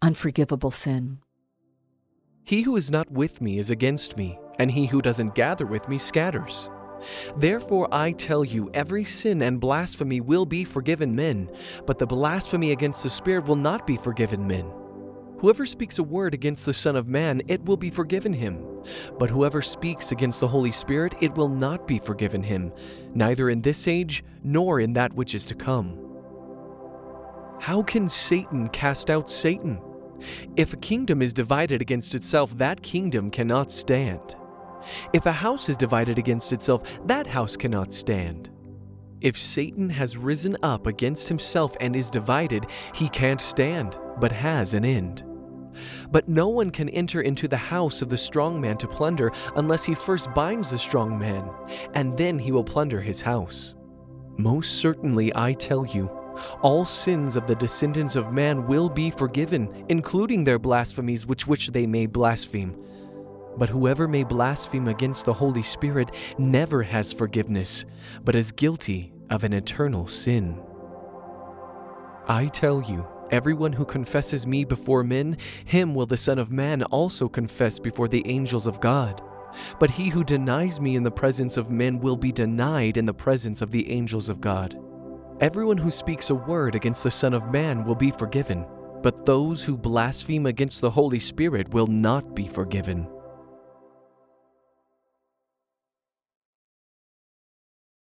unforgivable sin. He who is not with me is against me, and he who doesn't gather with me scatters. Therefore I tell you, every sin and blasphemy will be forgiven men, but the blasphemy against the Spirit will not be forgiven men. Whoever speaks a word against the Son of Man, it will be forgiven him. But whoever speaks against the Holy Spirit, it will not be forgiven him, neither in this age nor in that which is to come. How can Satan cast out Satan? If a kingdom is divided against itself, that kingdom cannot stand. If a house is divided against itself, that house cannot stand. If Satan has risen up against himself and is divided, he can't stand, but has an end. But no one can enter into the house of the strong man to plunder unless he first binds the strong man, and then he will plunder his house. Most certainly, I tell you, all sins of the descendants of man will be forgiven, including their blasphemies which which they may blaspheme. But whoever may blaspheme against the Holy Spirit never has forgiveness, but is guilty of an eternal sin. I tell you, everyone who confesses me before men, him will the Son of Man also confess before the angels of God. But he who denies me in the presence of men will be denied in the presence of the angels of God. Everyone who speaks a word against the Son of Man will be forgiven, but those who blaspheme against the Holy Spirit will not be forgiven.